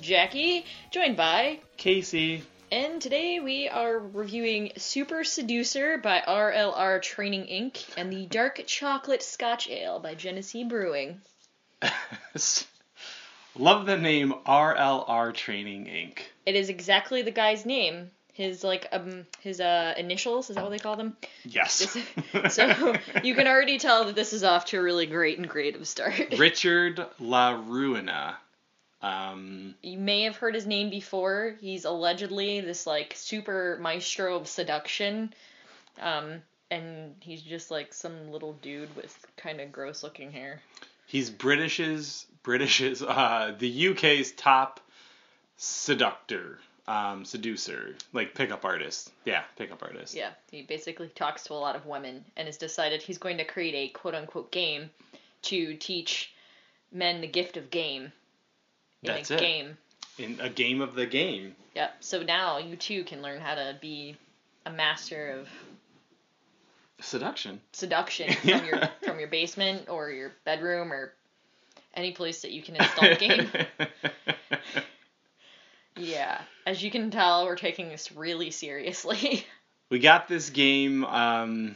Jackie, joined by, Casey. and today we are reviewing Super Seducer by RLR Training Inc. and the Dark Chocolate Scotch Ale by Genesee Brewing. Love the name RLR Training Inc. It is exactly the guy's name. His like um his uh initials is that what they call them? Yes. So you can already tell that this is off to a really great and creative start. Richard La Ruina. Um, you may have heard his name before. He's allegedly this like super maestro of seduction. Um, and he's just like some little dude with kind of gross looking hair. he's British's British's uh, the UK's top seductor, um, seducer, like pickup artist. Yeah, pickup artist. Yeah, he basically talks to a lot of women and has decided he's going to create a quote unquote game to teach men the gift of game. In That's a it. game. In a game of the game. Yep. So now you too can learn how to be a master of Seduction. seduction from your from your basement or your bedroom or any place that you can install a game. Yeah, as you can tell, we're taking this really seriously. we got this game um,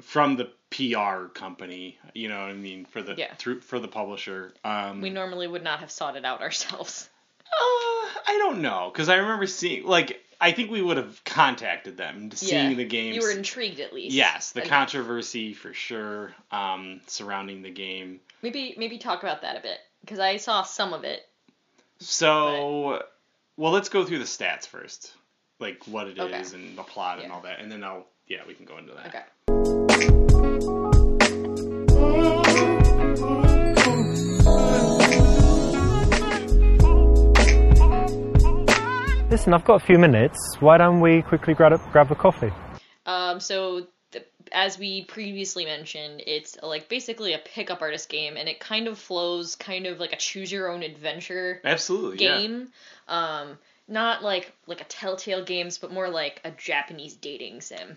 from the PR company. You know what I mean for the Yeah. through for the publisher. Um, we normally would not have sought it out ourselves. Uh, I don't know because I remember seeing like I think we would have contacted them to seeing yeah, the games. You were intrigued at least. yes, the controversy for sure um, surrounding the game. Maybe maybe talk about that a bit because I saw some of it. So, well, let's go through the stats first, like what it is Okay. and the plot and all that, and then I'll yeah we can go into that. Okay. Listen, I've got a few minutes. Why don't we quickly grab a, grab a coffee? Um. So. The, as we previously mentioned, it's like basically a pickup artist game, and it kind of flows kind of like a choose your own adventure Absolutely, yeah. game. Um, not like like a Telltale games, but more like a Japanese dating sim.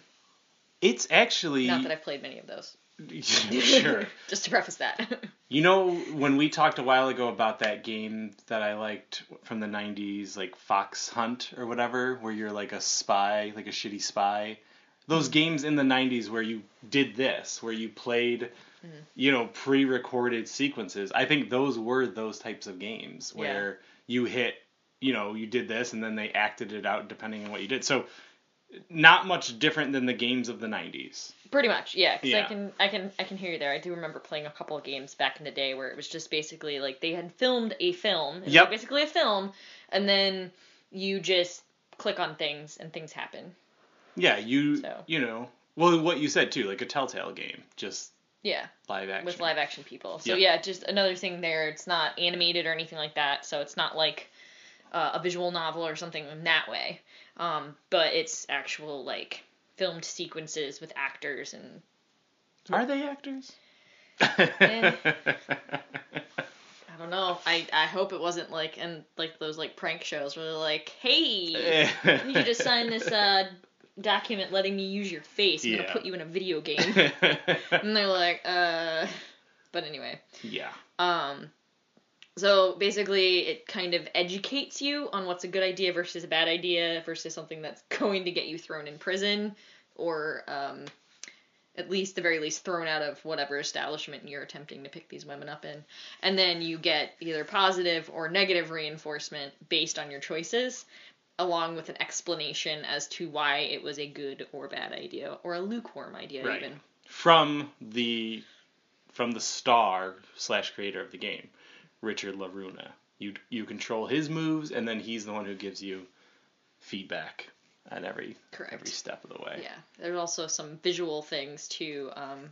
It's actually Not that I've played many of those. Sure. Just to preface that. You know, when we talked a while ago about that game that I liked from the 90s, like Fox Hunt or whatever, where you're like a spy, like a shitty spy. Those mm. games in the 90s where you did this, where you played, mm. you know, pre recorded sequences. I think those were those types of games where you hit, you know, you did this and then they acted it out depending on what you did. So, not much different than the games of the 90s. Pretty much, yeah. 'cause I Yeah. can, I can, I can hear you there. I do remember playing a couple of games back in the day where it was just basically like they had filmed a film. It was Yep. Basically a film, and then you just click on things and things happen. Yeah, you, So. you know, well, what you said too, like a Telltale game, just Yeah, live action. with live action people. So Yep. yeah, just another thing there. It's not animated or anything like that. So it's not like uh, a visual novel or something in that way. Um, but it's actual like filmed sequences with actors and Are they actors? Eh. I don't know. I I hope it wasn't like and like those like prank shows where they're like, "Hey, you should just sign this uh document letting me use your face. I'm Yeah. gonna put you in a video game." and they're like, "Uh." But anyway, yeah. um, so basically, it kind of educates you on what's a good idea versus a bad idea versus something that's going to get you thrown in prison or um, at least the very least thrown out of whatever establishment you're attempting to pick these women up in. And then you get either positive or negative reinforcement based on your choices, along with an explanation as to why it was a good or bad idea or a lukewarm idea Right. even. From the from the star slash creator of the game, Richard La Ruina. You you control his moves, and then he's the one who gives you feedback at every Correct. every step of the way. Yeah, there's also some visual things too. Um,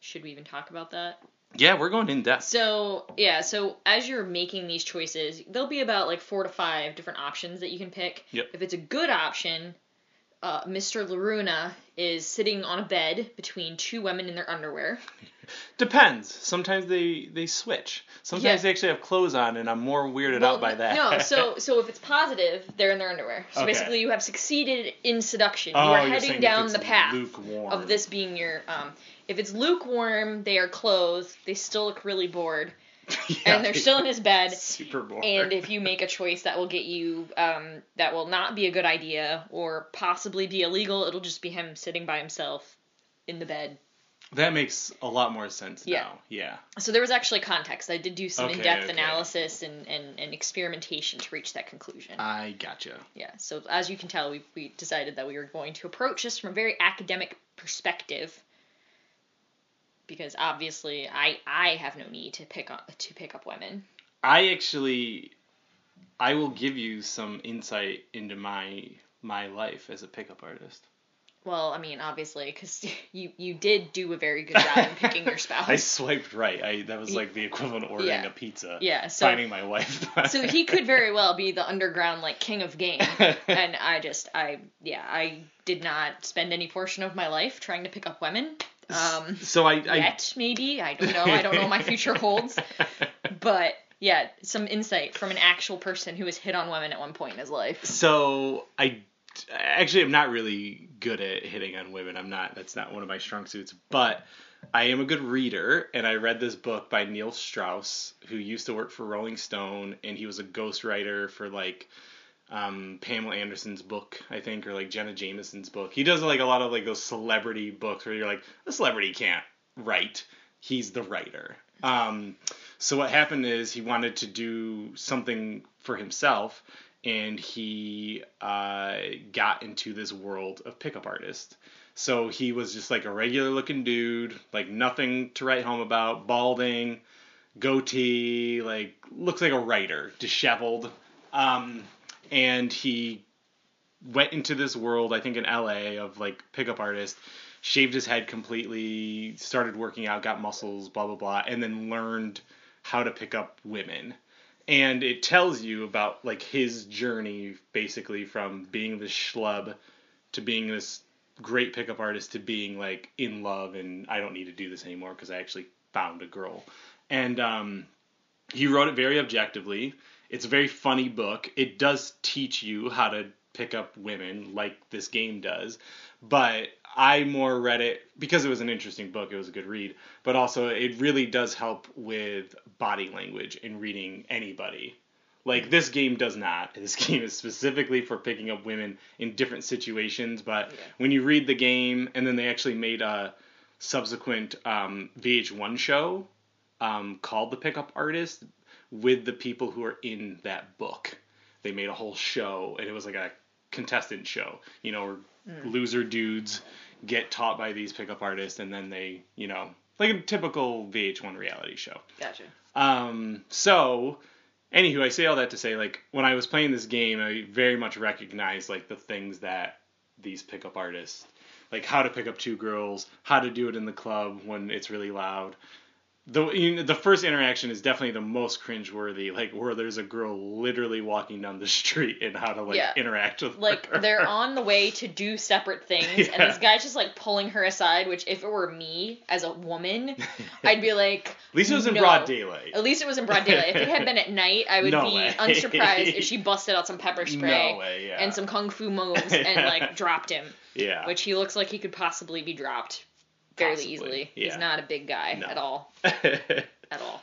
should we even talk about that? Yeah, we're going in depth. So yeah, so as you're making these choices, there'll be about like four to five different options that you can pick. Yep. If it's a good option, uh, Mr. La Ruina is sitting on a bed between two women in their underwear. Depends. Sometimes they they switch. Sometimes Yeah. they actually have clothes on, and I'm more weirded out by that. No, so so if it's positive, they're in their underwear. So Okay. basically, you have succeeded in seduction. Oh, you are you're heading if down it's the path lukewarm. of this being your. Um, if it's lukewarm, they are clothed. They still look really bored, Yeah, and they're still in his bed. super bored. And if you make a choice that will get you, um, that will not be a good idea or possibly be illegal, it'll just be him sitting by himself in the bed. that makes a lot more sense Yeah. now. Yeah. So there was actually context. I did do some Okay, in-depth okay. analysis and, and, and experimentation to reach that conclusion. I gotcha. Yeah, so as you can tell, we, we decided that we were going to approach this from a very academic perspective because obviously I I have no need to pick up to pick up women. I actually, I will give you some insight into my my life as a pickup artist. Well, I mean, obviously, because you you did do a very good job in picking your spouse. I swiped right. I that was like the equivalent of ordering Yeah. a pizza. Yeah, so- finding my wife. so he could very well be the underground like king of game, and I just I yeah I did not spend any portion of my life trying to pick up women. Um, So I, I yet maybe I don't know I don't know what my future holds, but yeah, some insight from an actual person who has hit on women at one point in his life. So I actually am not really good at hitting on women. I'm not. That's not one of my strong suits. But I am a good reader, and I read this book by Neil Strauss, who used to work for Rolling Stone, and he was a ghostwriter for like um, Pamela Anderson's book, I think, or like Jenna Jameson's book. He does like a lot of like those celebrity books where you're like, the celebrity can't write. He's the writer. Um, so what happened is he wanted to do something for himself, and he uh, got into this world of pickup artists. So he was just like a regular looking dude, like nothing to write home about, balding, goatee, like looks like a writer, disheveled. Um, and he went into this world, I think in LA, of like pickup artist, shaved his head completely, started working out, got muscles, blah blah blah, and then learned how to pick up women. And it tells you about like his journey basically from being this schlub to being this great pickup artist to being like in love and I don't need to do this anymore because I actually found a girl. And um he wrote it very objectively. It's a very funny book. It does teach you how to pick up women like this game does. But I more read it because it was an interesting book, it was a good read, but also it really does help with body language in reading anybody. Like this game does not. This game is specifically for picking up women in different situations, but Yeah. when you read the game and then they actually made a subsequent um, VH1 show um, called The Pickup Artist with the people who are in that book. They made a whole show, and it was like a contestant show, you know, where loser dudes get taught by these pickup artists, and then they, you know, like a typical VH1 reality show. Gotcha. Um, so, anywho, I say all that to say, like, when I was playing this game, I very much recognized, like, the things that these pickup artists, like, how to pick up two girls, how to do it in the club when it's really loud. The, you know, the first interaction is definitely the most cringeworthy, like where there's a girl literally walking down the street and how to like Yeah. interact with Like her. they're on the way to do separate things, and this guy's just like pulling her aside. Which, if it were me as a woman, I'd be like, At least it was in no. broad daylight. At least it was in broad daylight. If it had been at night, I would No be way. unsurprised if she busted out some pepper spray No way, yeah. and some kung fu moves and like dropped him, yeah. which he looks like he could possibly be dropped fairly Possibly, easily. yeah. He's not a big guy No. at all, at all.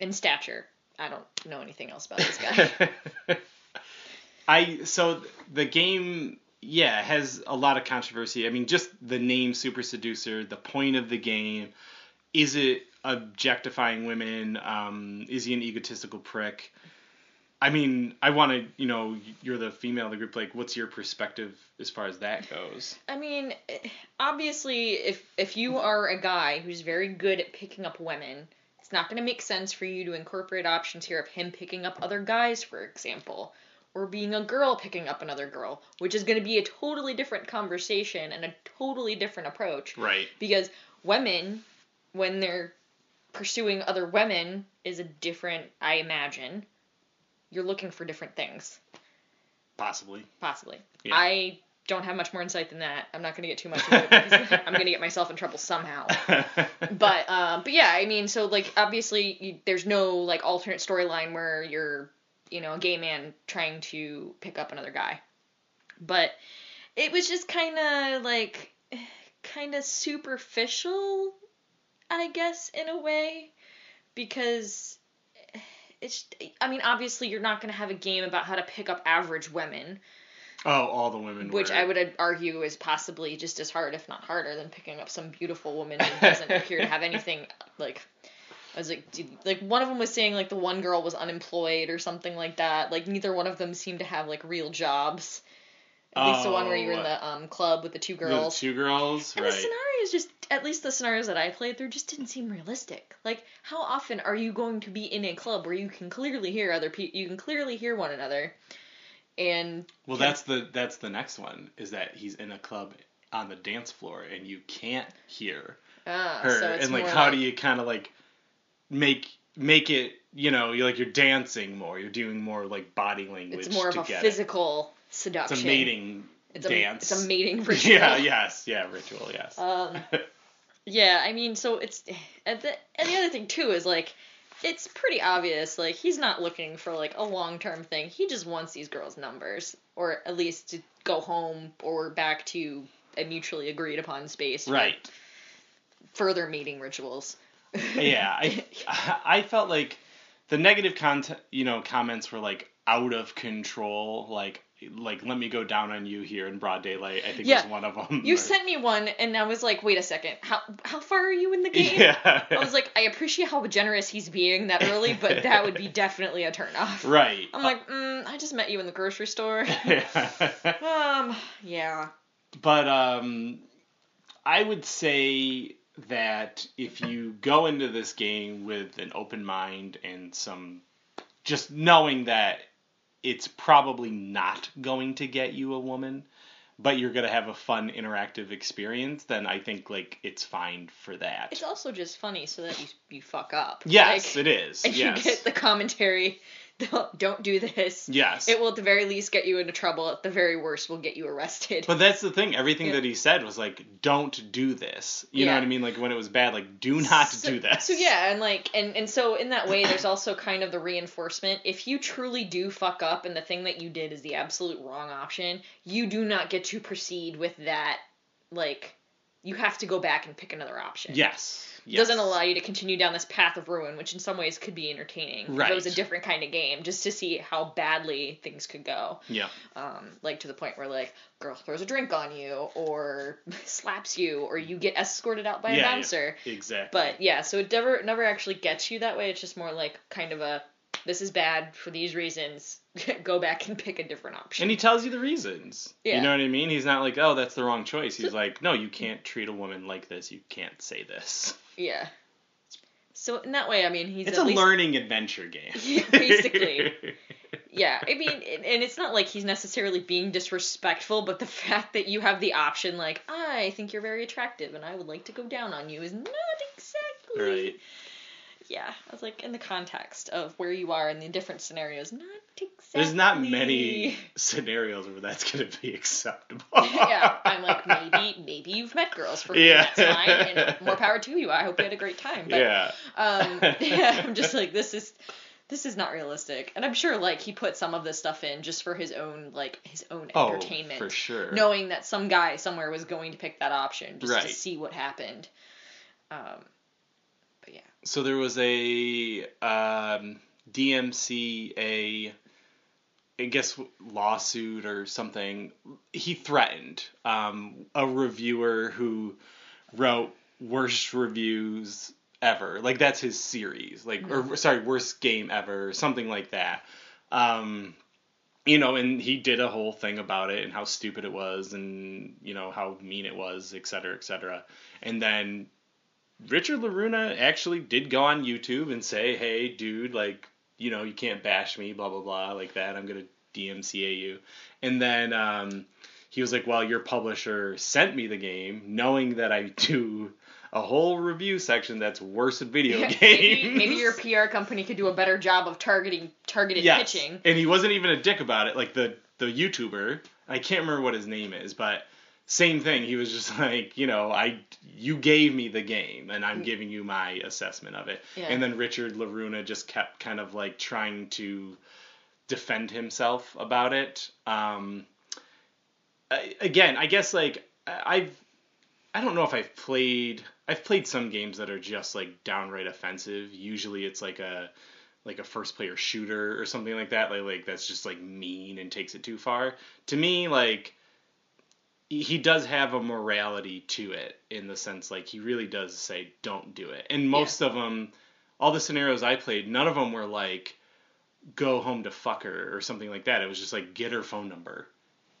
In stature, I don't know anything else about this guy. I so the game yeah has a lot of controversy. I mean, just the name Super Seducer, the point of the game, is it objectifying women? Um, is he an egotistical prick? I mean, I want to, you know, you're the female of the group. Like, what's your perspective as far as that goes? I mean, obviously, if if you are a guy who's very good at picking up women, it's not going to make sense for you to incorporate options here of him picking up other guys, for example, or being a girl picking up another girl, which is going to be a totally different conversation and a totally different approach. Right. Because women, when they're pursuing other women, is a different. I imagine. You're looking for different things Possibly. possibly. Yeah. I don't have much more insight than that. I'm not going to get too much into it because I'm going to get myself in trouble somehow. But um, but yeah, I mean, so like obviously you, there's no like alternate storyline where you're you know a gay man trying to pick up another guy. But it was just kind of like kind of superficial, I guess in a way, because it's I mean obviously you're not going to have a game about how to pick up average women oh, all the women. which. I would argue is possibly just as hard, if not harder, than picking up some beautiful woman who doesn't appear to have anything like. I was like, dude, like one of them was saying like the one girl was unemployed or something like that. Like neither one of them seemed to have like real jobs. At least the one where you're in Oh. the um club with the two girls. The two girls, and right? the scenarios just, at least the scenarios that I played through, just didn't seem realistic. Like, how often are you going to be in a club where you can clearly hear other people, you can clearly hear one another, and Well, that's the that's the next one is that he's in a club on the dance floor and you can't hear ah, her, so it's and like how like, do you kind of like make make it you know you're like you're dancing more, you're doing more like body language. It's more to of a physical It. Seduction. It's a mating It's a, dance. It's a mating ritual. Yeah. Yes. Yeah. Ritual. Yes. Um, yeah, I mean, so it's and the and the other thing too is like, it's pretty obvious. Like he's not looking for like a long term thing. He just wants these girls' numbers, or at least to go home or back to a mutually agreed upon space. right. Further mating rituals. yeah, I I felt like the negative content, you know, comments were like out of control. Like like let me go down on you here in broad daylight. I think Yeah. was one of them. You sent me one, and I was like, wait a second, how how far are you in the game? Yeah. I was like, I appreciate how generous he's being that early, but that would be definitely a turnoff. right. I'm like, mm, I just met you in the grocery store. yeah. Um, yeah. but um, I would say that if you go into this game with an open mind and some just knowing that it's probably not going to get you a woman but you're going to have a fun interactive experience then i think like it's fine for that It's also just funny so that you you fuck up. yes Like, it is And yes you get the commentary. Don't, don't this. yes It will at the very least get you into trouble. At the very worst, will get you arrested. But that's the thing. Everything Yeah. that he said was like, "Don't do this." You know what I mean? Like when it was bad, like, "Do not so, do this." So yeah, and like and and so in that way, there's also kind of the reinforcement. If you truly do fuck up, and the thing that you did is the absolute wrong option, you do not get to proceed with that. Like, you have to go back and pick another option. Yes. Yes. doesn't allow you to continue down this path of ruin, which in some ways could be entertaining. If it was a different kind of game, just to see how badly things could go. Yeah. Um, like to the point where like girl throws a drink on you, or slaps you, or you get escorted out by Yeah, a yeah. Exactly. But yeah, so it never never actually gets you that way. It's just more like kind of a this is bad for these reasons. Go back and pick a different option. and he tells you the reasons. Yeah. You know what I mean? He's not like, "Oh, that's the wrong choice." He's like, "No, you can't treat a woman like this. You can't say this." yeah. So in that way, I mean, he's It's a least learning adventure game. Yeah, basically. yeah, I mean, and and it's not like he's necessarily being disrespectful, but the fact that you have the option, like, I think you're very attractive and I would like to go down on you, is not exactly. right. Yeah, I was like, in the context of where you are in the different scenarios, not exactly. There's not many scenarios where that's going to be acceptable. yeah, I'm like, maybe, maybe you've met girls for Yeah. that's fine, and more power to you. I hope you had a great time. But, yeah. um yeah i'm just like this is this is not realistic and i'm sure like he put some of this stuff in just for his own like his own Oh, entertainment for sure. knowing that some guy somewhere was going to pick that option just to see what happened um So there was a um, DMCA, I guess lawsuit or something. He threatened um, a reviewer who wrote worst reviews ever. Like that's his series. Like or sorry, worst game ever, or something like that. Um, you know, and he did a whole thing about it and how stupid it was and you know how mean it was, et cetera, et cetera. And then Richard La Ruina actually did go on YouTube and say, "Hey, dude, like, you know, you can't bash me, blah blah blah, like that. I'm gonna DMCA you." And then um, he was like, "Well, your publisher sent me the game, knowing that I do a whole review section that's worse at video games. maybe, maybe your pr company could do a better job of targeting targeted yes. pitching And he wasn't even a dick about it. Like the the YouTuber, I can't remember what his name is, but same thing. He was just like, you know, I you gave me the game and I'm giving you my assessment of it. Yeah. And then Richard La Ruina just kept kind of like trying to defend himself about it. Um, again, I guess like I've I don't know if I've played I've played some games that are just like downright offensive. Usually it's like a like a first player shooter or something like that like like that's just like mean and takes it too far. To me like he does have a morality to it in the sense like he really does say don't do it. And most of them all the scenarios I played none of them were like go home to fuck her or something like that. It was just like get her phone number.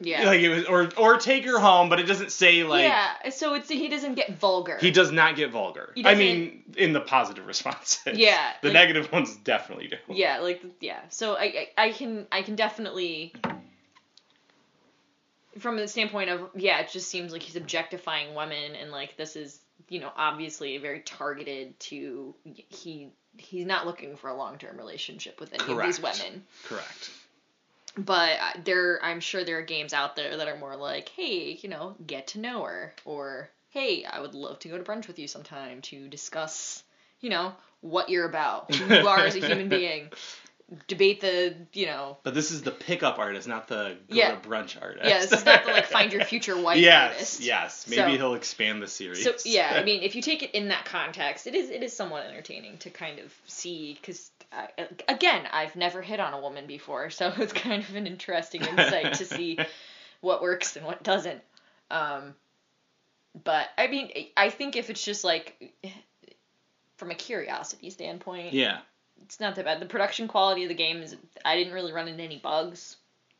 Yeah. Like it was or or take her home, but it doesn't say like yeah. So it's he doesn't get vulgar. he does not get vulgar. I mean, in the positive responses. Yeah, The like- negative ones definitely do. Yeah, like yeah. So I, I I can I can definitely from the standpoint of yeah, it just seems like he's objectifying women and like this is you know obviously very targeted to he he's not looking for a long term relationship with any of these women. Correct. But uh, there I'm sure there are games out there that are more like hey you know get to know her or hey I would love to go to brunch with you sometime to discuss you know what you're about who you are as a human being debate the you know But this is the pickup artist, not the go Yeah. to brunch artist. yeah this is not the like find your future wife yes, artist yes. Maybe So- he'll expand the series. so yeah i mean if you take it in that context it is it is somewhat entertaining to kind of see because again i've never hit on a woman before so it's kind of an interesting insight to see what works and what doesn't um but i mean i think if it's just like from a curiosity standpoint yeah. It's not that bad the production quality of the game is i didn't really run into any bugs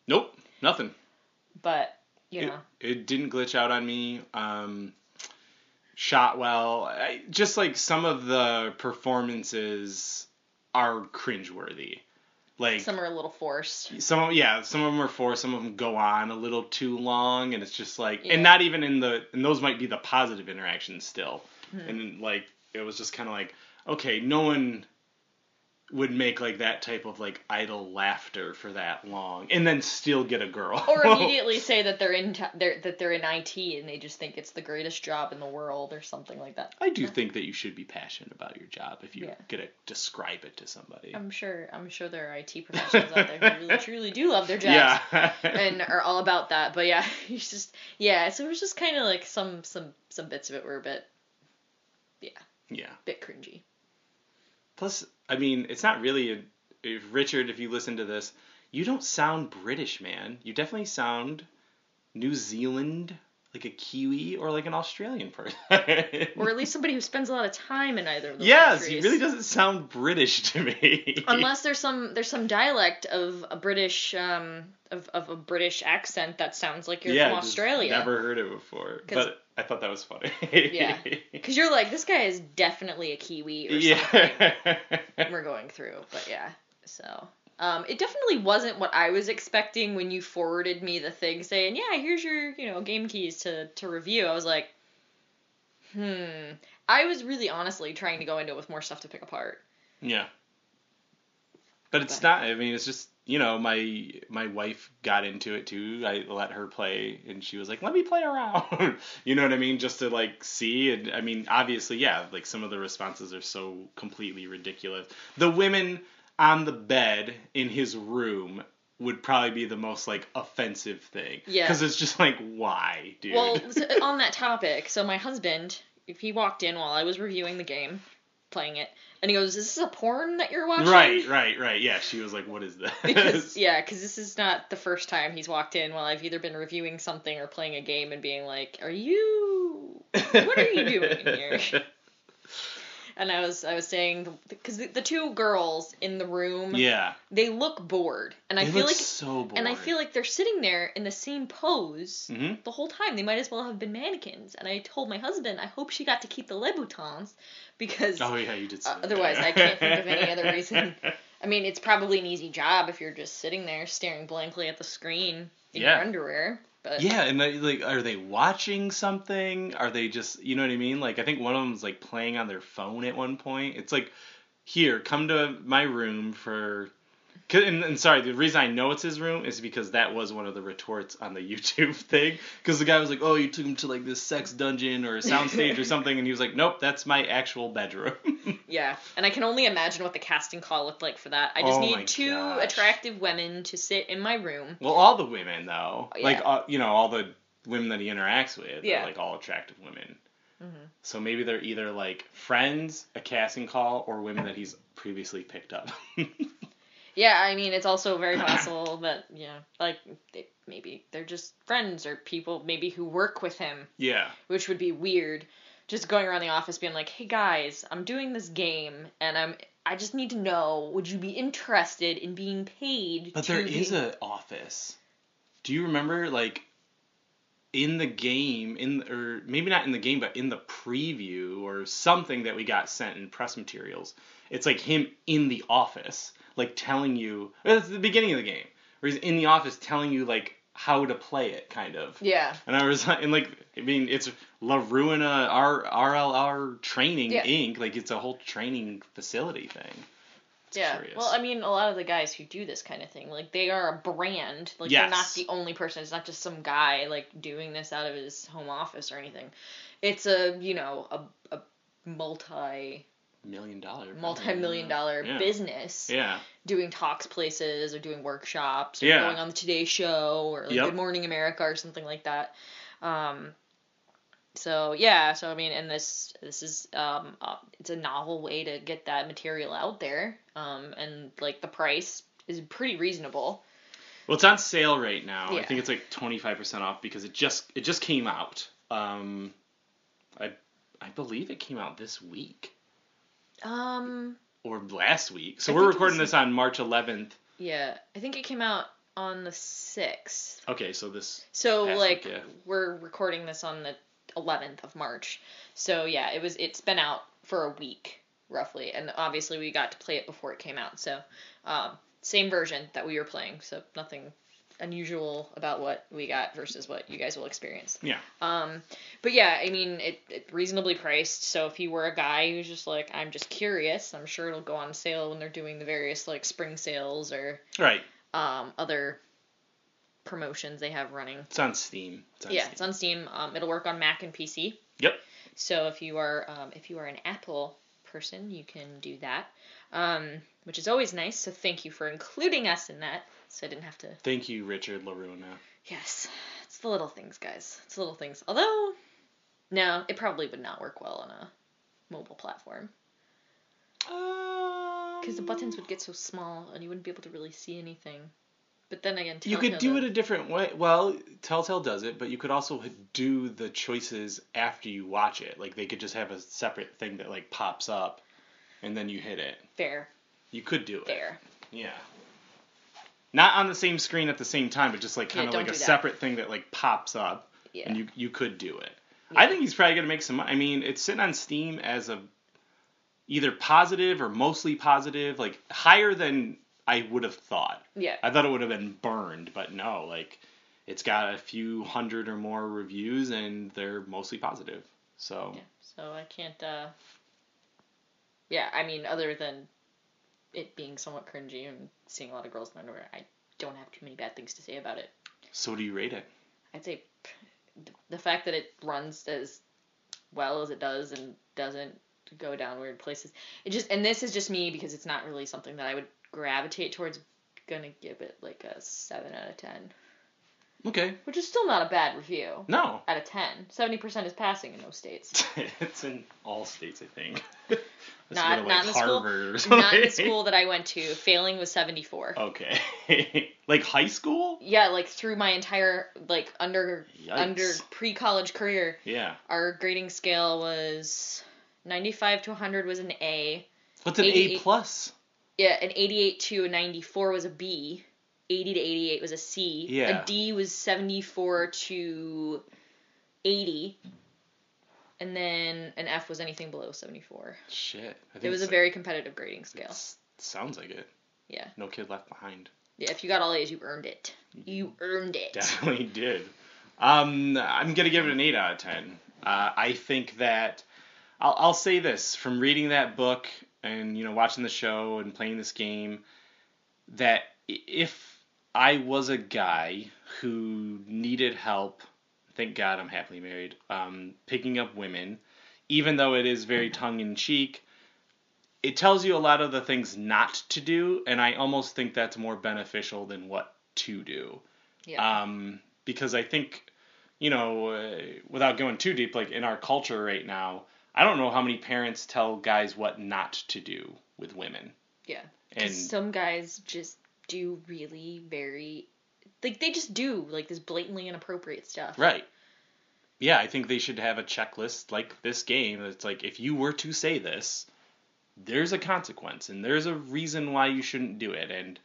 Nope. Nothing. but you It, know it didn't glitch out on me. Um, shot well. I, just like some of the performances are cringeworthy. Like some are a little forced some of yeah some of them are forced some of them go on a little too long and it's just like Yeah. and not even in the and those might be the positive interactions still Hmm. and like it was just kind of like okay no one would make like that type of like idle laughter for that long and then still get a girl or immediately say that they're in t- they're, that they're in IT and they just think it's the greatest job in the world or something like that. I do think that you should be passionate about your job if you're Yeah. gonna describe it to somebody I'm sure I'm sure there are IT professionals out there who really truly do love their jobs yeah and are all about that. But yeah, it's just yeah. So it was just kind of like some some some bits of it were a bit yeah yeah bit cringy. Plus, I mean, it's not really a, if Richard, if you listen to this, you don't sound British, man. You definitely sound New Zealand, like a Kiwi or like an Australian person. Or at least somebody who spends a lot of time in either of those yes, countries. he really doesn't sound British to me. Unless there's some there's some dialect of a British um of, of a British accent that sounds like you're from Australia. yeah, from Australia. Never heard it before, but I thought that was funny. Yeah. Because you're like, this guy is definitely a Kiwi or something yeah. we're going through. But yeah, so. Um, it definitely wasn't what I was expecting when you forwarded me the thing saying, yeah, here's your, you know, game keys to, to review. I was like, hmm. I was really honestly trying to go into it with more stuff to pick apart. Yeah. But it's But- not. I mean, it's just you know, my my wife got into it too. I let her play, and she was like, "Let me play around." you know what I mean? Just to like see. And I mean, obviously, yeah. Like some of the responses are so completely ridiculous. The women on the bed in his room would probably be the most like offensive thing. Yeah. Because it's just like, why, dude? Well, so- on that topic, so my husband, if he walked in while I was reviewing the game, playing it, and he goes, "Is this a porn that you're watching?" right, right, right. Yeah. She was like, "What is this?" Because yeah, because this is not the first time he's walked in while I've either been reviewing something or playing a game and being like, "Are you? What are you doing here?" And I was I was saying because the, the two girls in the room, yeah. they look bored, and I feel look like so bored. and I feel like they're sitting there in the same pose hmm the whole time. They might as well have been mannequins. And I told my husband, I hope she got to keep the Louboutins because Oh yeah, you did. Uh, otherwise I can't think of any other reason. I mean, it's probably an easy job if you're just sitting there staring blankly at the screen in Yeah. your underwear. But Yeah, and they, like, are they watching something? Are they just, you know what I mean? Like, I think one of them's like playing on their phone at one point. It's like, here, come to my room for And, and sorry, the reason I know it's his room is because that was one of the retorts on the YouTube thing. Because the guy was like, "Oh, you took him to like this sex dungeon or a soundstage or something," and he was like, "Nope, that's my actual bedroom." Yeah, and I can only imagine what the casting call looked like for that. I just Oh need two gosh. attractive women to sit in my room. well, all the women though, Oh, Yeah. like uh, you know, all the women that he interacts with, Yeah. are like all attractive women. Mhm. So maybe they're either like friends, a casting call, or women that he's previously picked up. Yeah, I mean, it's also very possible that, you know, like, they, maybe they're just friends or people maybe who work with him, yeah. which would be weird. Just going around the office being like, hey guys, I'm doing this game and I'm. I just need to know, would you be interested in being paid? But there be- is a office. Do you remember like in the game in or maybe not in the game but in the preview or something that we got sent in press materials. It's like him in the office like telling you it's the beginning of the game where he's in the office telling you like how to play it kind of. Yeah. And I was and like I mean it's La Ruina R RLR Training Yeah. Inc. Like it's a whole training facility thing. It's yeah. curious. Well, I mean, a lot of the guys who do this kind of thing, like they are a brand. Like they're not the only person. It's not just some guy like doing this out of his home office or anything. It's a you know a a multi million dollar multi million dollar Yeah. business Yeah. doing talks places or doing workshops or Yeah. going on the Today Show or like Yep. Good Morning America or something like that. Um, so yeah, so I mean, and this this is um, uh, it's a novel way to get that material out there, um, and like the price is pretty reasonable. Well, it's on sale right now. yeah. I think it's like twenty five percent off because it just it just came out. Um, I I believe it came out this week Um, or last week. So I we're recording this on March eleventh. yeah, I think it came out on the sixth. Okay, so this So like week, yeah. we're recording this on the 11th of March. So yeah, it was it's been out for a week roughly and obviously we got to play it before it came out. So um same version that we were playing. So nothing unusual about what we got versus what you guys will experience. yeah Um but yeah, I mean it, it reasonably priced. So if you were a guy who's just like I'm just curious, I'm sure it'll go on sale when they're doing the various like spring sales or right. um other promotions they have running. It's on Steam. It's on Yeah, Steam. it's on Steam. Um, it'll work on Mac and PC. Yep. So if you are um, if you are an Apple person, you can do that, um, which is always nice. So thank you for including us in that. So I didn't have to. Thank you, Richard La Ruina. Yes, it's the little things, guys. It's the little things. Although, no, it probably would not work well on a mobile platform um, because the buttons would get so small and you wouldn't be able to really see anything. But then again, You could Telltale do it a different way. Well, Telltale does it, but you could also do the choices after you watch it. Like they could just have a separate thing that like pops up, and then you hit it. fair, You could do it. fair. Yeah. Not on the same screen at the same time, but just like kind of don't like a that. separate thing that like pops up, Yeah. and you you could do it. Yeah. I think he's probably gonna make some. I mean, it's sitting on Steam as a either positive or mostly positive, like higher than I would have thought. yeah. I thought it would have been burned, but no, like it's got a few hundred or more reviews and they're mostly positive. So Yeah, so I can't. uh Yeah, I mean, other than it being somewhat cringy and seeing a lot of girls in underwear, I don't have too many bad things to say about it. so do you rate it? I'd say the fact that it runs as well as it does and doesn't go down weird places. It just and this is just me because it's not really something that I would gravitate towards. Gonna give it like a seven out of ten, Okay. which is still not a bad review. No. Out of ten, seventy percent is passing in most states. it's in all states, I think. Not- to, not in the school- Harvard or something. Not in the school that I went to. Failing was 74. Okay. like high school? Yeah, like through my entire like under Yikes. under pre-college career, Yeah. our grading scale was 95 to 100 was an A. What's an A plus? Yeah, an 88 to a 94 was a B. 80 to 88 was a C. Yeah. A D was 74 to 80. And then an F was anything below 74. Shit. I think It was a it's very competitive grading scale. sounds like it. Yeah. No kid left behind. Yeah, if you got all A's, you earned it. You earned it. Definitely did. Um, I'm gonna give it an eight out of ten. Uh, I think that I'll, I'll say this from reading that book and you know watching the show and playing this game. that if I was a guy who needed help, thank God I'm happily married, um, picking up women, even though it is very tongue in cheek, it tells you a lot of the things not to do, and I almost think that's more beneficial than what to do. Yeah. Um, because I think, you know, uh, without going too deep, like in our culture right now, I don't know how many parents tell guys what not to do with women. Yeah. And some guys just do really very like they just do like this blatantly inappropriate stuff. right. Yeah, I think they should have a checklist like this game. It's like if you were to say this, there's a consequence and there's a reason why you shouldn't do it. And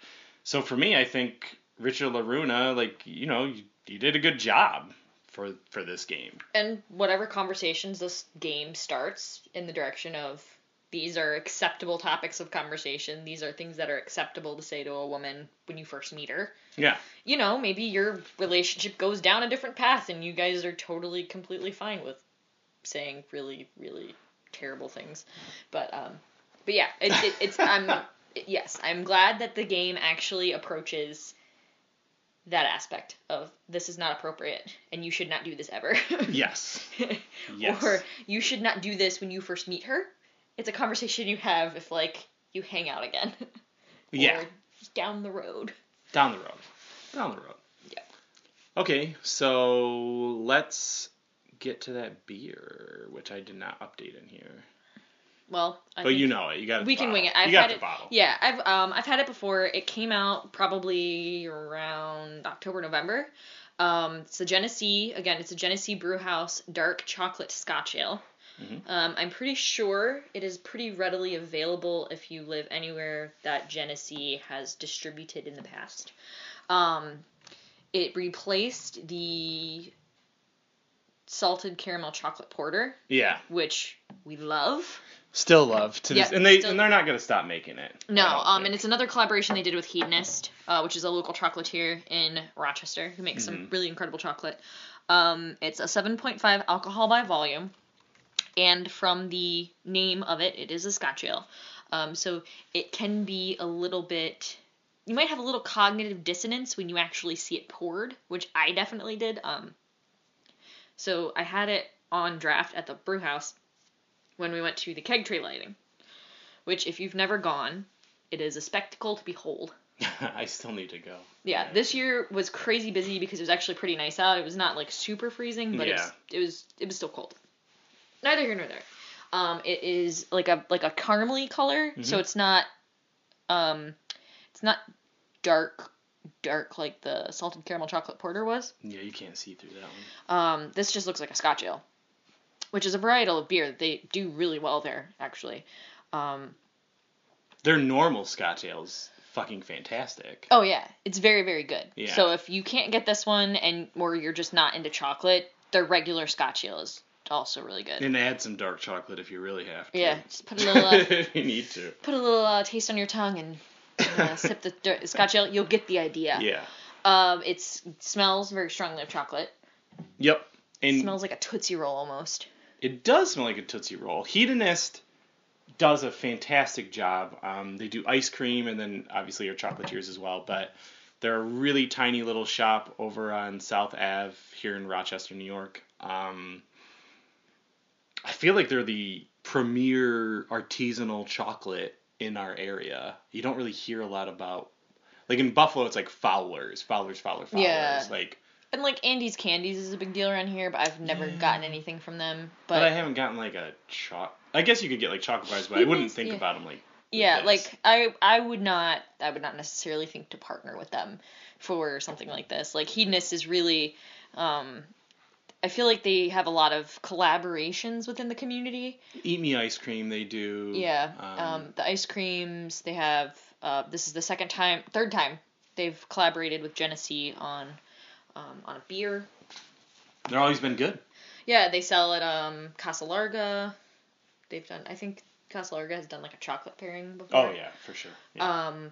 so for me, I think Richard La Ruina, like you know, you, you did a good job for for this game. And whatever conversations this game starts in the direction of these are acceptable topics of conversation. These are things that are acceptable to say to a woman when you first meet her. Yeah. You know, maybe your relationship goes down a different path and you guys are totally completely fine with saying really really terrible things. But um but yeah, it, it, it's I'm yes, I'm glad that the game actually approaches that aspect of this is not appropriate and you should not do this ever. Yes. Yes. Or you should not do this when you first meet her. It's a conversation you have if like you hang out again. Yeah. Down the road. Down the road. Down the road. Yeah. Okay, so let's get to that beer, which I did not update in here. Well, I but you know it. You got we can wing it. I've you got had the it. bottle. Yeah, I've um I've had it before. It came out probably around October November. Um, it's a Genesee again. It's a Genesee Brewhouse Dark Chocolate Scotch Ale. Mhm. Um, I'm pretty sure it is pretty readily available if you live anywhere that Genesee has distributed in the past. Um, it replaced the salted caramel chocolate porter, Yeah. which we love. Still love to this, Yeah, and they still- and they're not gonna stop making it. No, um, think. and it's another collaboration they did with Hedonist, uh, which is a local chocolatier in Rochester who makes some Mhm. really incredible chocolate. Um, it's a 7.5 alcohol by volume, and from the name of it, it is a Scotch ale. Um, so it can be a little bit. You might have a little cognitive dissonance when you actually see it poured, which I definitely did. Um, so I had it on draft at the brew house when we went to the keg tree lighting, which, if you've never gone, it is a spectacle to behold. I still need to go. Yeah, this year was crazy busy because it was actually pretty nice out. It was not like super freezing, but it, was, it was it was still cold. Neither here nor there. Um, it is like a like a caramely color, so Mhm. it's not um, it's not dark dark like the salted caramel chocolate porter was. Yeah, you can't see through that one. Um, this just looks like a Scotch ale, which is a varietal of beer that they do really well there actually. Um, Their normal Scotch ales, fucking fantastic. Oh yeah, it's very very good. Yeah. So if you can't get this one and or you're just not into chocolate, their regular Scotch ale is also really good. And add some dark chocolate if you really have to. yeah, just put a little uh, if you need to. put a little uh, taste on your tongue and uh, sip the dir- Scotch ale. You'll get the idea. Yeah. Um, it's, it smells very strongly of chocolate. Yep. It smells like a tootsie roll almost. It does smell like a Tootsie Roll. Hedonist does a fantastic job. Um, they do ice cream and then obviously your chocolatiers as well, but they're a really tiny little shop over on South Ave here in Rochester, New York. Um, feel like they're the premier artisanal chocolate in our area. You don't really hear a lot about like in Buffalo it's like Fowlers, Fowlers, Fowler, Fowlers. Yeah. Like And like Andy's Candies is a big deal around here, but I've never Yeah. gotten anything from them. but, But, I haven't gotten like a choc I guess you could get like chocolate bars, but I wouldn't think Yeah. about them like yeah, this. like I I would not I would not necessarily think to partner with them for something like this. Like Hedonist is really um I feel like they have a lot of collaborations within the community. Eat Me ice cream they do. Yeah. Um, Um, the ice creams they have. Uh, this is the second time, third time they've collaborated with Genesee on um, on a beer. they're always been good. Yeah, they sell at um, Casa Larga. They've done. I think Casa Larga has done like a chocolate pairing before. Oh yeah, for sure. Yeah. Um,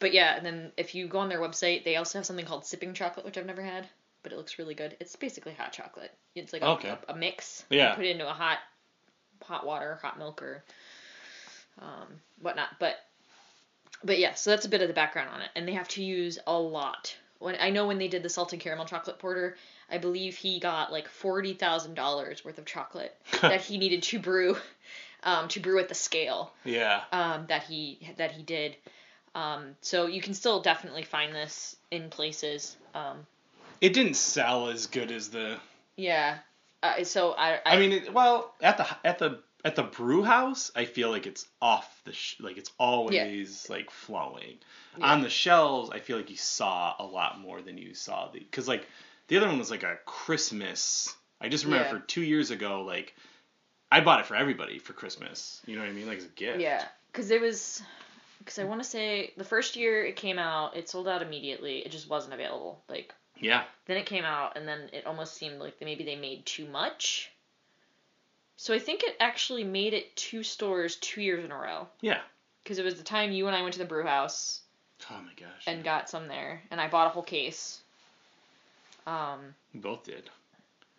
but yeah, and then if you go on their website, they also have something called sipping chocolate, which I've never had, but it looks really good. It's basically hot chocolate. It's like a, Okay. a, a mix. Yeah. You put it into a hot, hot water, hot milk, or um, whatnot. But but yeah, so that's a bit of the background on it, and they have to use a lot. When I know when they did the salted caramel chocolate porter, I believe he got like forty thousand dollars worth of chocolate that he needed to brew, um, to brew at the scale Yeah. um, that he that he did. Um, so you can still definitely find this in places. Um, It didn't sell as good as the. yeah. Uh, so I, I mean, it, well, at the at the at the brew house, I feel like it's off the sh- like it's always like flowing. Yeah. On the shelves, I feel like you saw a lot more than you saw the because like the other one was like a Christmas. I just remember Yeah. for two years ago, like I bought it for everybody for Christmas. You know what I mean? Like as a gift. Yeah, because it was, because I want to say the first year it came out, it sold out immediately. It just wasn't available. Like Yeah. then it came out, and then it almost seemed like maybe they made too much. So I think it actually made it two stores two years in a row. Yeah. Because it was the time you and I went to the brew house Oh my gosh. and got some there, and I bought a whole case. Um, we both did.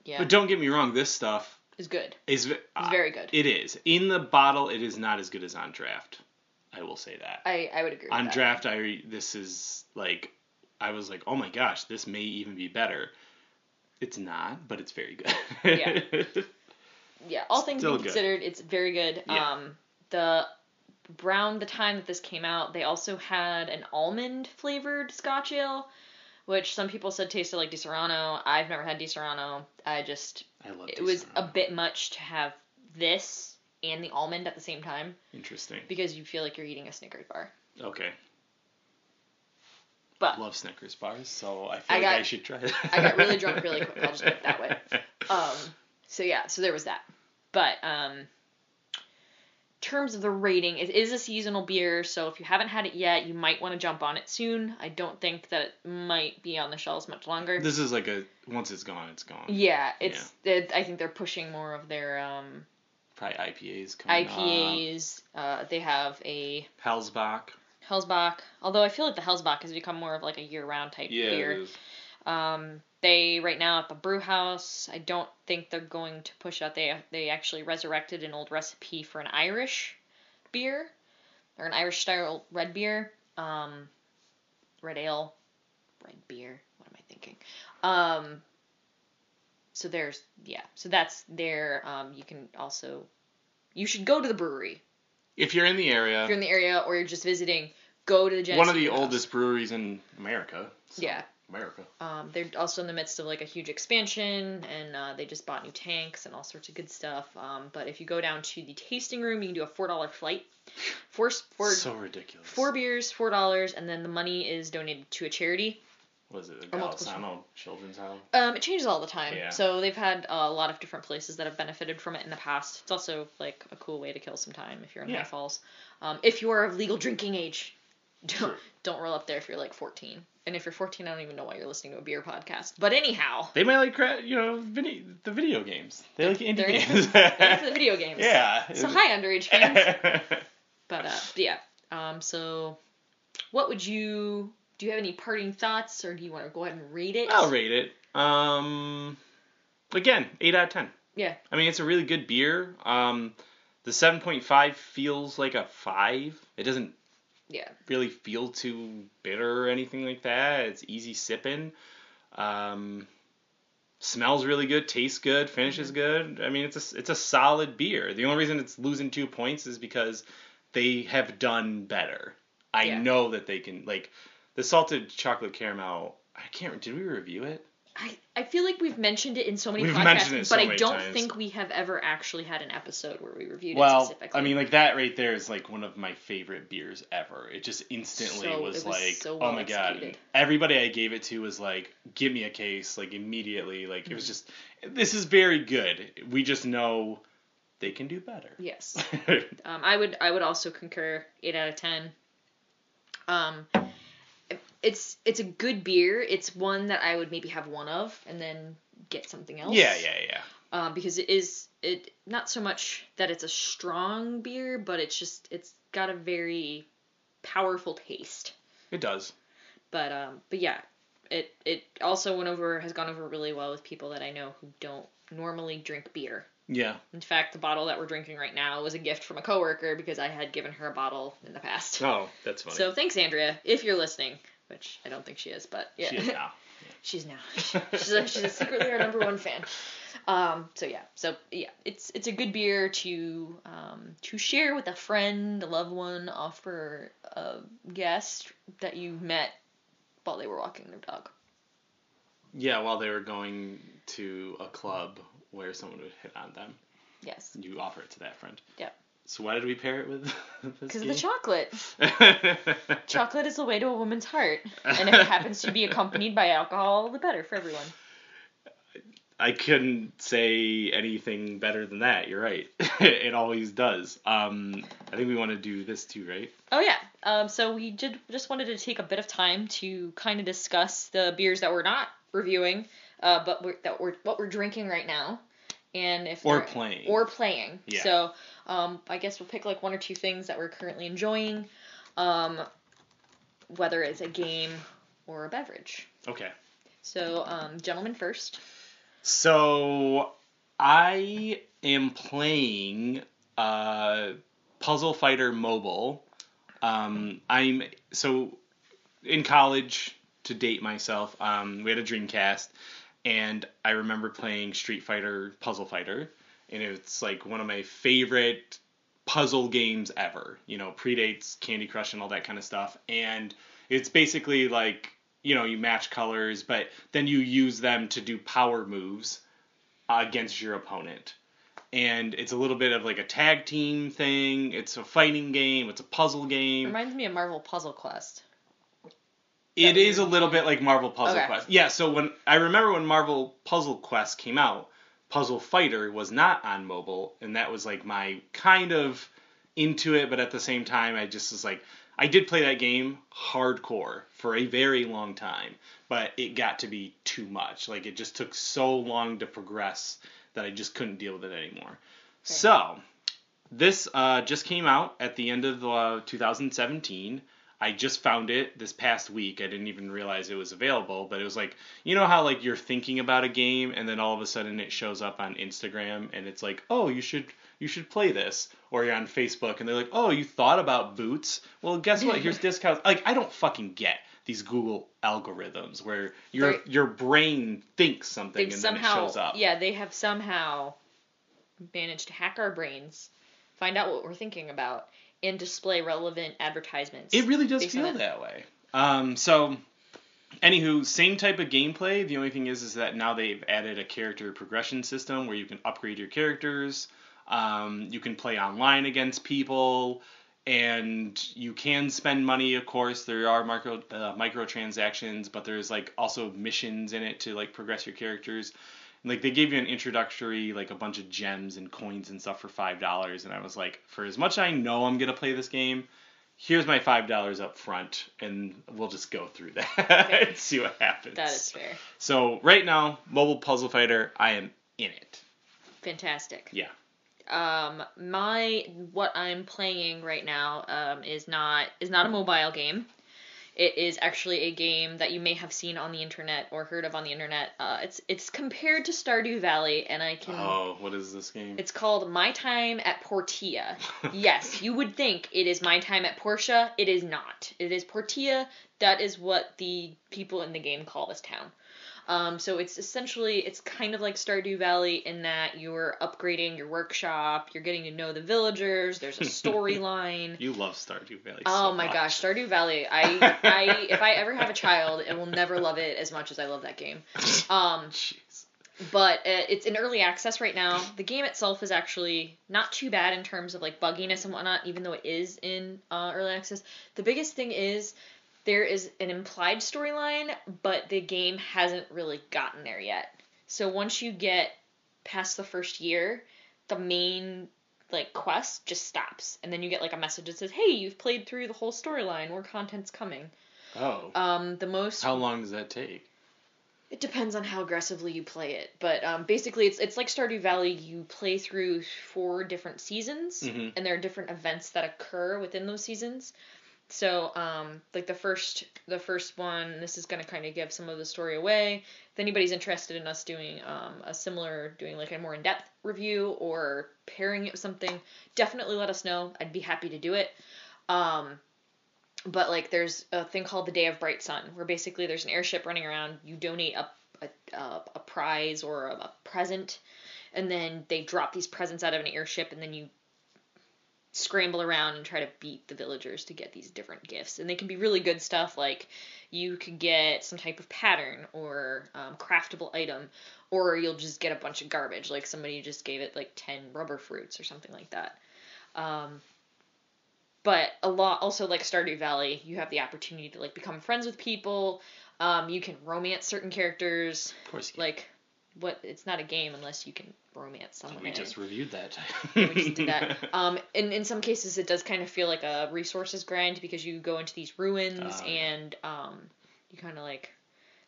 yeah, But don't get me wrong, this stuff is good. is It's very good. It is in the bottle. It is not as good as on draft. I will say that. I I would agree. on with that. draft, I this is like I was like, oh my gosh, this may even be better. It's not, but it's very good. Yeah. yeah, all things Still being good. considered, it's very good. Yeah. Um, the around the time that this came out, they also had an almond flavored Scotch ale, which some people said tasted like Disaronno. I've never had Disaronno. I just I love. it was a bit much to have this and the almond at the same time interesting. because you feel like you're eating a Snickers bar. Okay, But love Snickers bars, so I feel I like I should try it. I got really drunk really quick, I'll just put it that way. Um, so yeah, so there was that. But um, in terms of the rating, it is a seasonal beer, so if you haven't had it yet, you might want to jump on it soon. I don't think that it might be on the shelves much longer. This is like a once it's gone, it's gone. yeah, it's. It, I think they're pushing more of their um, Probably IPAs coming up. IPAs. Uh, they have a Hellsbach. Hellsbach, although I feel like the Hellsbach has become more of like a year-round type Yeah. beer. Um, they right now at the brew house. I don't think they're going to push out. They they actually resurrected an old recipe for an Irish beer, or an Irish style red beer, um, red ale, red beer. What am I thinking? Um, so there's yeah. So that's there. Um, you can also you should go to the brewery If you're in the area, if you're in the area or you're just visiting. Go to the Genesee one of the oldest breweries in America. so- Yeah. America. Um, they're also in the midst of like a huge expansion, and uh, they just bought new tanks and all sorts of good stuff. Um, but if you go down to the tasting room, you can do a four dollar flight, four four so ridiculous. four beers, four dollars, and then the money is donated to a charity. Was it the multiple Children's House? Um, it changes all the time, Yeah. so they've had a lot of different places that have benefited from it in the past. It's also like a cool way to kill some time if you're in Yeah. High Falls. Um, if you are of legal drinking age, don't True. don't roll up there if you're like 14. And if you're 14, I don't even know why you're listening to a beer podcast. But anyhow. They might like you know video, the video games. They like indie games. they're into the video games. yeah. So hi, underage fans. but uh, but yeah. Um. So, what would you? Do you have any parting thoughts, or do you want to go ahead and rate it? I'll rate it. Um, again, eight out of ten. Yeah. I mean, it's a really good beer. Um, the seven point five feels like a five. It doesn't Yeah. really feel too bitter or anything like that. It's easy sipping. Um, smells really good, tastes good, finishes good. I mean, it's a it's a solid beer. The only reason it's losing two points is because they have done better. I Yeah. know that they can like the salted chocolate caramel. I can't. Did we review it? I, I feel like we've mentioned it in so many We've podcasts, mentioned it but so I don't times. think we have ever actually had an episode where we reviewed it Well, specifically. I mean, like that right there is like one of my favorite beers ever. It just instantly So- was, it was like, so oh well my god! Everybody I gave it to was like, give me a case, like immediately. Like it Mm-hmm. was just, this is very good. We just know they can do better. yes. Um, I would I would also concur eight out of ten. Um, it's it's a good beer. It's one that I would maybe have one of and then get something else. yeah, yeah, yeah. Um, because it is it not so much that it's a strong beer, but it's just it's got a very powerful taste. It does. But um, but yeah, it it also went over has gone over really well with people that I know who don't normally drink beer. Yeah. In fact, the bottle that we're drinking right now was a gift from a coworker because I had given her a bottle in the past. Oh, that's funny. So thanks, Andrea, if you're listening, which I don't think she is, but yeah, She is now. she's now. she's, a, she's a secretly our number one fan. Um, so yeah, so yeah, it's it's a good beer to um, to share with a friend, a loved one, offer a guest that you met while they were walking their dog. Yeah, while they were going to a club where someone would hit on them, Yes, you offer it to that friend. Yep. So why did we pair it with? because of the chocolate. chocolate. Is the way to a woman's heart, and if it happens to be accompanied by alcohol, the better for everyone. I couldn't say anything better than that. You're right. it always does. Um, I think we want to do this too, right? Oh yeah. Um, so we did just wanted to take a bit of time to kind of discuss the beers that we're not reviewing, uh, but we're, that we're what we're drinking right now, and if Or playing. or playing. Yeah. So um, I guess we'll pick like one or two things that we're currently enjoying, um, whether it's a game or a beverage. Okay. So um, gentlemen first. So I am playing uh, Puzzle Fighter Mobile. Um, I'm so in college to date myself. Um, we had a Dreamcast, and I remember playing Street Fighter Puzzle Fighter, and it's like one of my favorite puzzle games ever. You know, predates Candy Crush and all that kind of stuff, and it's basically like you know you match colors, but then you use them to do power moves against your opponent. And it's a little bit of like a tag team thing. It's a fighting game. It's a puzzle game. Reminds me of Marvel Puzzle Quest. It is a little bit like Marvel Puzzle Okay. Quest. Yeah, so when I remember when Marvel Puzzle Quest came out, Puzzle Fighter was not on mobile, and that was like my kind of into it, but at the same time, I just was like, I did play that game hardcore for a very long time, but it got to be too much. Like it just took so long to progress that I just couldn't deal with it anymore. So this uh, just came out at the end of uh, 2017. I just found it this past week. I didn't even realize it was available, but it was like you know how like you're thinking about a game and then all of a sudden it shows up on Instagram and it's like, "Oh, you should you should play this." Or you're on Facebook and they're like, "Oh, you thought about boots? Well, guess what? Here's discounts." Like I don't fucking get these Google algorithms where your Right. your brain thinks something They've and somehow, then it shows up. yeah, they have somehow managed to hack our brains, find out what we're thinking about, and display relevant advertisements. It really does feel that way. Um, so, anywho, same type of gameplay. The only thing is, is that now they've added a character progression system where you can upgrade your characters. Um, you can play online against people, and you can spend money. Of course, there are micro uh, microtransactions, but there's like also missions in it to like progress your characters. Like they gave you an introductory, like a bunch of gems and coins and stuff for five dollars, and I was like, for as much I know I'm gonna play this game, here's my five dollars up front, and we'll just go through that and see what happens. That is fair. So right now, mobile puzzle fighter, I am in it. Fantastic. Yeah. Um, my what I'm playing right now um, is not is not a mobile game. It is actually a game that you may have seen on the internet or heard of on the internet. Uh, it's it's compared to Stardew Valley, and I can. Oh, what is this game? It's called My Time at Portia. yes, you would think it is My Time at Portia. It is not. It is Portia. That is what the people in the game call this town. Um, so it's essentially it's kind of like Stardew Valley in that you're upgrading your workshop, you're getting to know the villagers. There's a storyline. you love Stardew Valley. Oh so my much. gosh, Stardew Valley! I, I, if I ever have a child, it will never love it as much as I love that game. Um, Jeez. but uh, it's in early access right now. The game itself is actually not too bad in terms of like bugginess and whatnot, even though it is in uh, early access. The biggest thing is there is an implied storyline, but the game hasn't really gotten there yet. So once you get past the first year, the main like quest just stops, and then you get like a message that says, "Hey, you've played through the whole storyline. More content's coming." Oh. Um, the most How long does that take? it depends on how aggressively you play it, but um, basically it's it's like Stardew Valley. You play through four different seasons, Mhm. and there are different events that occur within those seasons. So um, like the first the first one, this is gonna kind of give some of the story away. If anybody's interested in us doing um, a similar, doing like a more in depth review or pairing it with something, definitely let us know. I'd be happy to do it. Um, but like there's a thing called the Day of Bright Sun, where basically there's an airship running around. You donate a a, a, a prize or a, a present, and then they drop these presents out of an airship, and then you scramble around and try to beat the villagers to get these different gifts. And they can be really good stuff like you could get some type of pattern or um, craftable item, or you'll just get a bunch of garbage, like somebody just gave it like 10 rubber fruits or something like that. Um, but a lot also like Stardew Valley, you have the opportunity to like become friends with people. Um, you can romance certain characters. Of course, you can. Like, what? It's not a game unless you can romance someone. we just it. reviewed that. we just did that. Um, and in some cases, it does kind of feel like a resources grind because you go into these ruins yeah. and um, you kind of like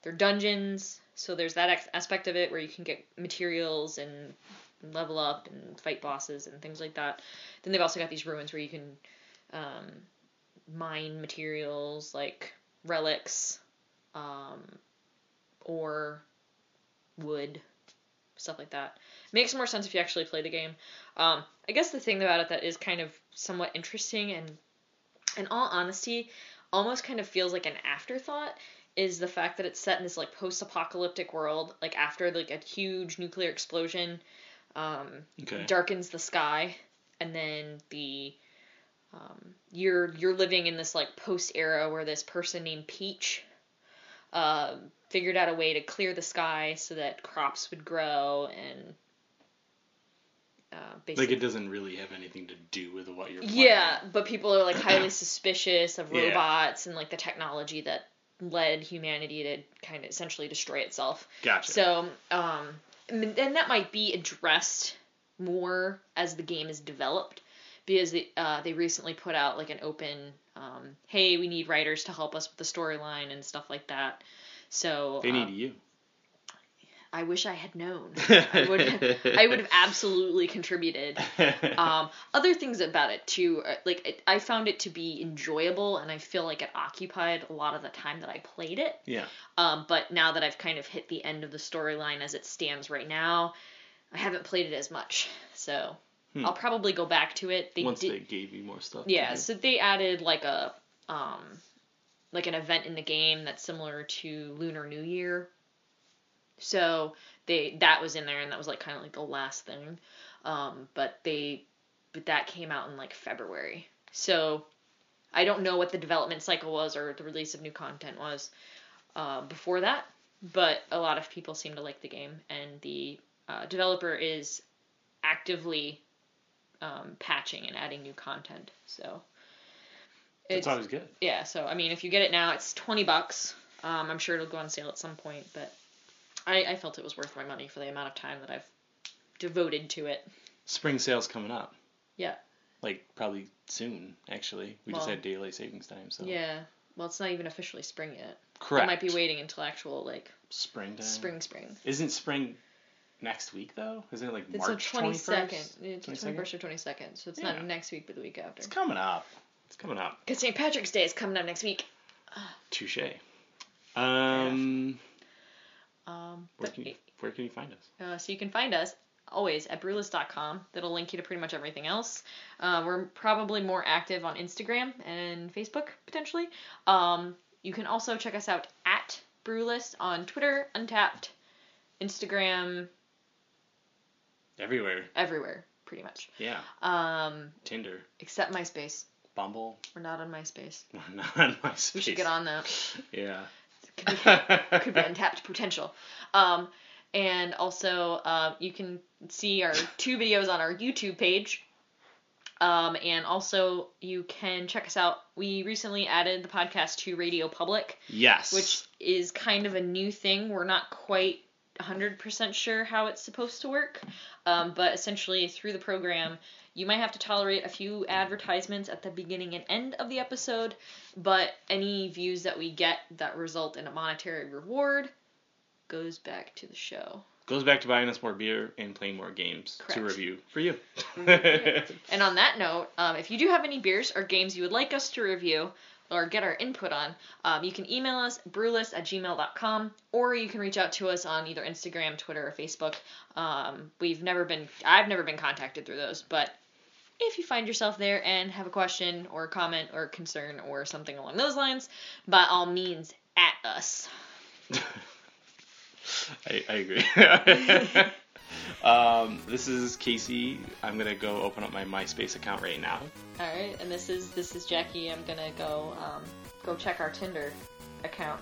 they're dungeons. So there's that ex- aspect of it where you can get materials and level up and fight bosses and things like that. Then they've also got these ruins where you can um, mine materials like relics, um, or wood, stuff like that. Makes more sense if you actually play the game. Um, I guess the thing about it that is kind of somewhat interesting and, in all honesty, almost kind of feels like an afterthought is the fact that it's set in this like post-apocalyptic world, like after like a huge nuclear explosion, um, okay. darkens the sky, and then the um, you're you're living in this like post era where this person named Peach uh, figured out a way to clear the sky so that crops would grow and uh, Like it doesn't really have anything to do with what you're. yeah, but people are like highly suspicious of Yeah. robots and like the technology that led humanity to kind of essentially destroy itself. Gotcha. So, um, and that might be addressed more as the game is developed, because they, uh, they recently put out like an open, um, hey, we need writers to help us with the storyline and stuff like that. So they need um, you. I wish I had known. I would I would have absolutely contributed. Um, other things about it too, uh, like it, I found it to be enjoyable, and I feel like it occupied a lot of the time that I played it. yeah. Um, but now that I've kind of hit the end of the storyline as it stands right now, I haven't played it as much. So Hmm. I'll probably go back to it. They Once did, they gave you more stuff. yeah. So they added like a um, like an event in the game that's similar to Lunar New Year. So they that was in there, and that was like kind of like the last thing. Um, but they but that came out in like February. So I don't know what the development cycle was or the release of new content was uh, before that, but a lot of people seem to like the game, and the uh, developer is actively um, patching and adding new content. So That's always good. yeah. So I mean, if you get it now, it's twenty bucks. Um, I'm sure it'll go on sale at some point, but I, I felt it was worth my money for the amount of time that I've devoted to it. Spring sales coming up. Yeah. Like probably soon. Actually, we just had daylight savings time. So Yeah. Well, it's not even officially spring yet. correct. I might be waiting until actual like Springtime. spring spring. Isn't spring next week though? Isn't it like It's March twenty second. 21st? It's 22nd? twenty first or twenty second. So it's Yeah. not next week, but the week after. It's coming up. It's coming up. Because St. Patrick's Day is coming up next week. Touche. Um, Um, where but, can you, where can you find us? Uh, so you can find us always at brewlist.com. That'll link you to pretty much everything else. Uh, we're probably more active on Instagram and Facebook potentially. Um, you can also check us out at Brewlist on Twitter, Untappd, Instagram, Everywhere. everywhere pretty much. Yeah. Um, Tinder, except MySpace. Bumble. We're not on MySpace. We're not on MySpace. We should get on that. Yeah. Could be, could be untapped potential. Um, and also, uh, you can see our two videos on our YouTube page. Um, and also, you can check us out. We recently added the podcast to Radio Public, Yes. which is kind of a new thing. We're not quite 100% sure how it's supposed to work. Um, but essentially, through the program, you might have to tolerate a few advertisements at the beginning and end of the episode, but any views that we get that result in a monetary reward goes back to the show. goes back to buying us more beer and playing more games to review for you. And on that note, um, if you do have any beers or games you would like us to review or get our input on, um, you can email us brewlist at gmail.com or you can reach out to us on either Instagram, Twitter, or Facebook. Um, we've never been, I've never been contacted through those, but if you find yourself there and have a question or a comment or concern or something along those lines, by all means, at us. I, I agree. um, this is Casey. I'm gonna go open up my MySpace account right now. All right, and this is this is Jackie. I'm gonna go um, go check our Tinder account.